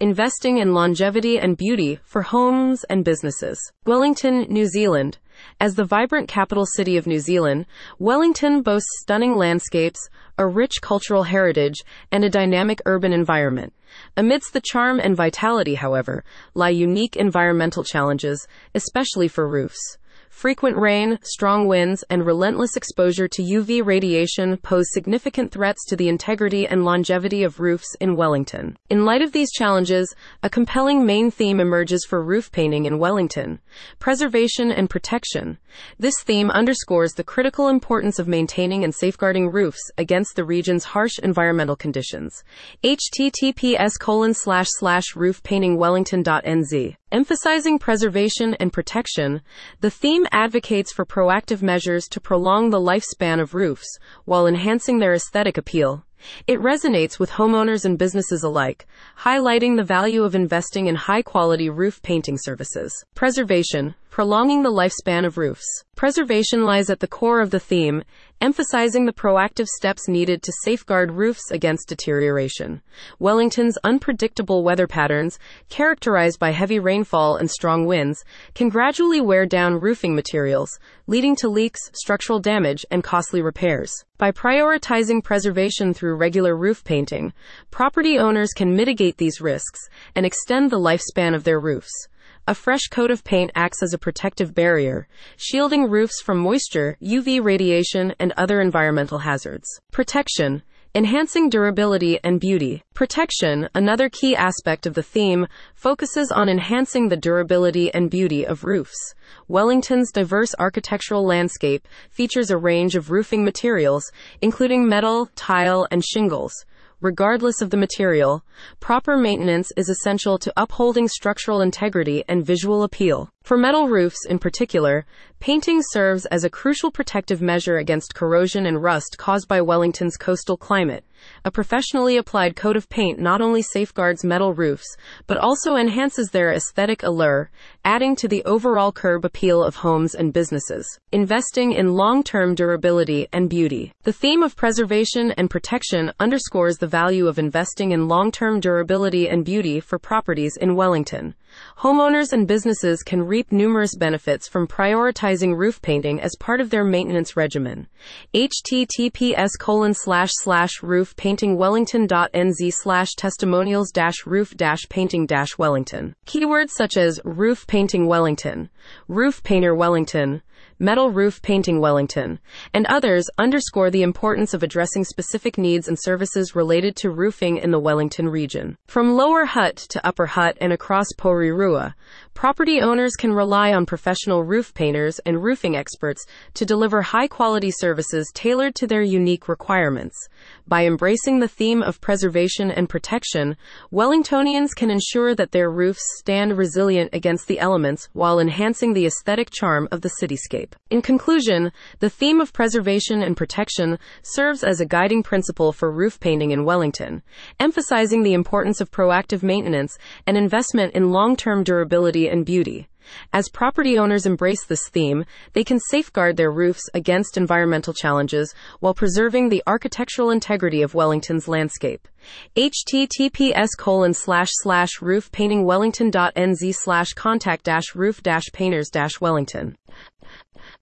investing in longevity and beauty for homes and businesses. Wellington, New Zealand. As the vibrant capital city of New Zealand, Wellington boasts stunning landscapes, a rich cultural heritage, and a dynamic urban environment. Amidst the charm and vitality, however, lie unique environmental challenges, especially for roofs. Frequent rain, strong winds, and relentless exposure to UV radiation pose significant threats to the integrity and longevity of roofs in Wellington. In light of these challenges, a compelling main theme emerges for roof painting in Wellington preservation and protection. This theme underscores the critical importance of maintaining and safeguarding roofs against the region's harsh environmental conditions. https colon slash slash roofpaintingwellington.nz Emphasizing preservation and protection, the theme advocates for proactive measures to prolong the lifespan of roofs while enhancing their aesthetic appeal. It resonates with homeowners and businesses alike, highlighting the value of investing in high quality roof painting services. Preservation, prolonging the lifespan of roofs. Preservation lies at the core of the theme, emphasizing the proactive steps needed to safeguard roofs against deterioration. Wellington's unpredictable weather patterns, characterized by heavy rainfall and strong winds, can gradually wear down roofing materials, leading to leaks, structural damage, and costly repairs. By prioritizing preservation through regular roof painting, property owners can mitigate these risks and extend the lifespan of their roofs. A fresh coat of paint acts as a protective barrier, shielding roofs from moisture, UV radiation, and other environmental hazards. Protection. Enhancing durability and beauty. Protection, another key aspect of the theme, focuses on enhancing the durability and beauty of roofs. Wellington's diverse architectural landscape features a range of roofing materials, including metal, tile, and shingles regardless of the material, proper maintenance is essential to upholding structural integrity and visual appeal. For metal roofs in particular, painting serves as a crucial protective measure against corrosion and rust caused by Wellington's coastal climate. A professionally applied coat of paint not only safeguards metal roofs, but also enhances their aesthetic allure, adding to the overall curb appeal of homes and businesses. Investing in long term durability and beauty. The theme of preservation and protection underscores the value of investing in long term durability and beauty for properties in Wellington. Homeowners and businesses can reap numerous benefits from prioritizing roof painting as part of their maintenance regimen. https colon slash slash roof painting wellington.nz slash testimonials dash roof dash painting dash Wellington. Keywords such as roof painting Wellington, roof painter Wellington, Metal Roof Painting Wellington, and others underscore the importance of addressing specific needs and services related to roofing in the Wellington region. From Lower Hutt to Upper Hutt and across Porirua, property owners can rely on professional roof painters and roofing experts to deliver high quality services tailored to their unique requirements. By embracing the theme of preservation and protection, Wellingtonians can ensure that their roofs stand resilient against the elements while enhancing the aesthetic charm of the cityscape In conclusion, the theme of preservation and protection serves as a guiding principle for roof painting in Wellington, emphasizing the importance of proactive maintenance and investment in long term durability and beauty. As property owners embrace this theme, they can safeguard their roofs against environmental challenges while preserving the architectural integrity of Wellington's landscape. https colon slash slash roof painting wellington.nz slash contact dash roof dash painters dash wellington